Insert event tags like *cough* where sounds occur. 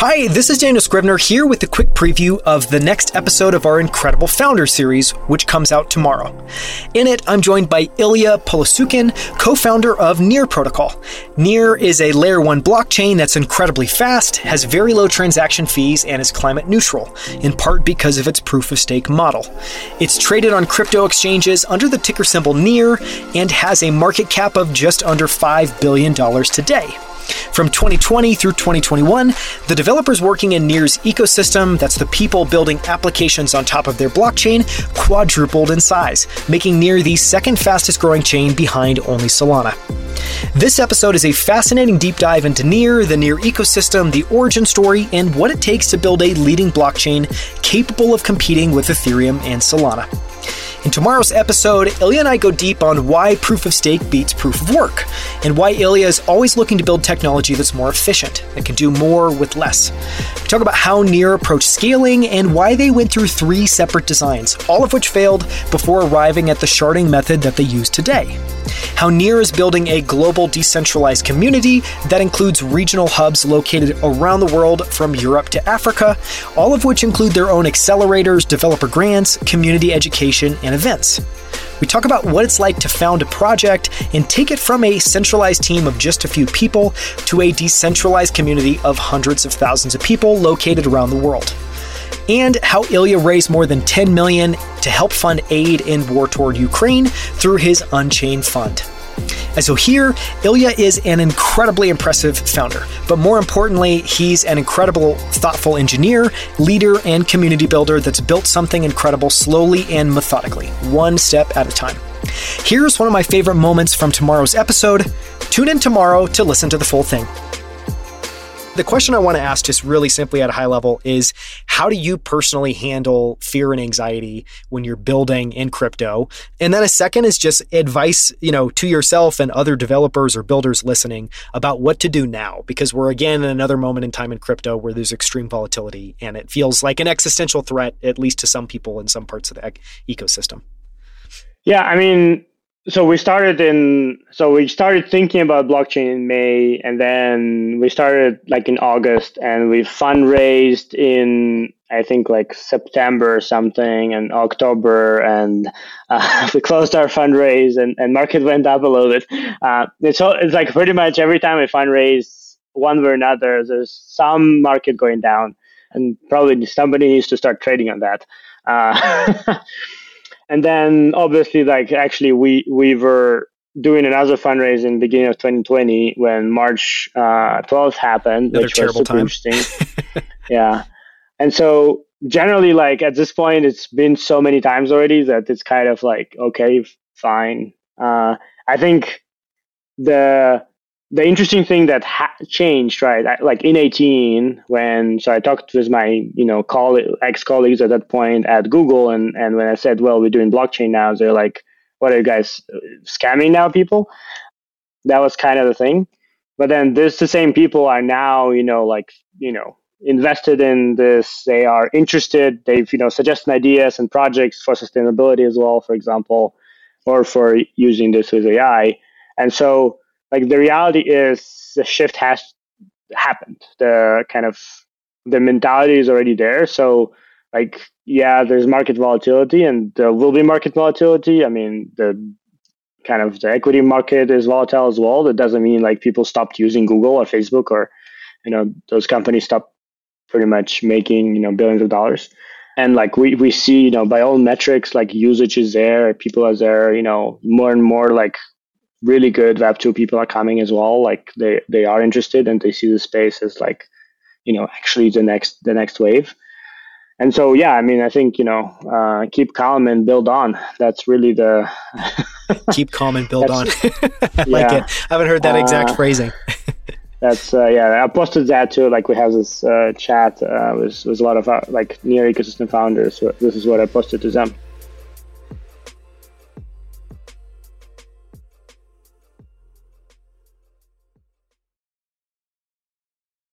Hi, this is Daniel Scrivner here with a quick preview of the next episode of our Incredible Founder series, which comes out tomorrow. In it, I'm joined by Illia Polosukhin, co founder of Near Protocol. Near is a layer 1 blockchain that's incredibly fast, has very low transaction fees, and is climate neutral, in part because of its proof of stake model. It's traded on crypto exchanges under the ticker symbol Near and has a market cap of just under $5 billion today. From 2020 through 2021, the developers working in Near's ecosystem, that's the people building applications on top of their blockchain, quadrupled in size, making Near the second fastest growing chain behind only Solana. This episode is a fascinating deep dive into Near, the Near ecosystem, the origin story, and what it takes to build a leading blockchain capable of competing with Ethereum and Solana. In tomorrow's episode, Illia and I go deep on why proof of stake beats proof of work, and why Illia is always looking to build technology that's more efficient, that can do more with less. We talk about how Near approached scaling and why they went through three separate designs, all of which failed before arriving at the sharding method that they use today. How Near is building a global decentralized community that includes regional hubs located around the world from Europe to Africa, all of which include their own accelerators, developer grants, community education, and events. We talk about what it's like to found a project and take it from a centralized team of just a few people to a decentralized community of hundreds of thousands of people located around the world. And how Illia raised more than 10 million to help fund aid in war toward Ukraine through his Unchained Fund. And so here, Illia is an incredibly impressive founder, but more importantly, he's an incredible, thoughtful engineer, leader, and community builder that's built something incredible slowly and methodically, one step at a time. Here's one of my favorite moments from tomorrow's episode. Tune in tomorrow to listen to the full thing the question I want to ask, just really simply at a high level, is how do you personally handle fear and anxiety when you're building in crypto? And then a second is just advice, you know, to yourself and other developers or builders listening about what to do now, because we're again in another moment in time in crypto where there's extreme volatility and it feels like an existential threat, at least to some people in some parts of the ecosystem. Yeah, I mean, so we started in so we started thinking about blockchain in may and then we started like in august and we fundraised in i think like september or something and october and uh, *laughs* we closed our fundraise and, and market went up a little bit. Uh, it's, it's like pretty much every time we fundraise one way or another there's some market going down and probably somebody needs to start trading on that. Uh, *laughs* And then obviously, like actually, we we were doing another fundraise in the beginning of 2020 when March uh, 12th happened, Another which was super time. interesting. *laughs* yeah, and so generally, like at this point, it's been so many times already that it's kind of like okay, fine. Uh, I think the the interesting thing that ha- changed, right? I, like in 18, when so I talked with my you know coll- ex colleagues at that point at Google, and and when I said, well, we're doing blockchain now, they're like, what are you guys uh, scamming now, people? That was kind of the thing. But then this the same people are now you know like you know invested in this. They are interested. They've you know suggested ideas and projects for sustainability as well, for example, or for using this with AI. And so like the reality is the shift has happened. The kind of the mentality is already there. So like yeah, there's market volatility and there will be market volatility. I mean the kind of the equity market is volatile as well. That doesn't mean like people stopped using Google or Facebook or you know those companies stopped pretty much making you know billions of dollars. And like we, we see, you know, by all metrics, like usage is there, people are there, you know, more and more like really good Web2 people are coming as well. Like they, they are interested and they see the space as like, you know, actually the next, the next wave. And so, yeah, I mean, I think, you know, uh, keep calm and build on. That's really the. *laughs* keep calm and build on. *laughs* *laughs* I yeah. like it. I haven't heard that exact uh, phrasing. that's, uh, yeah, I posted that too. Like we have this uh, chat uh, with, with a lot of uh, like near ecosystem founders. So this is what I posted to them.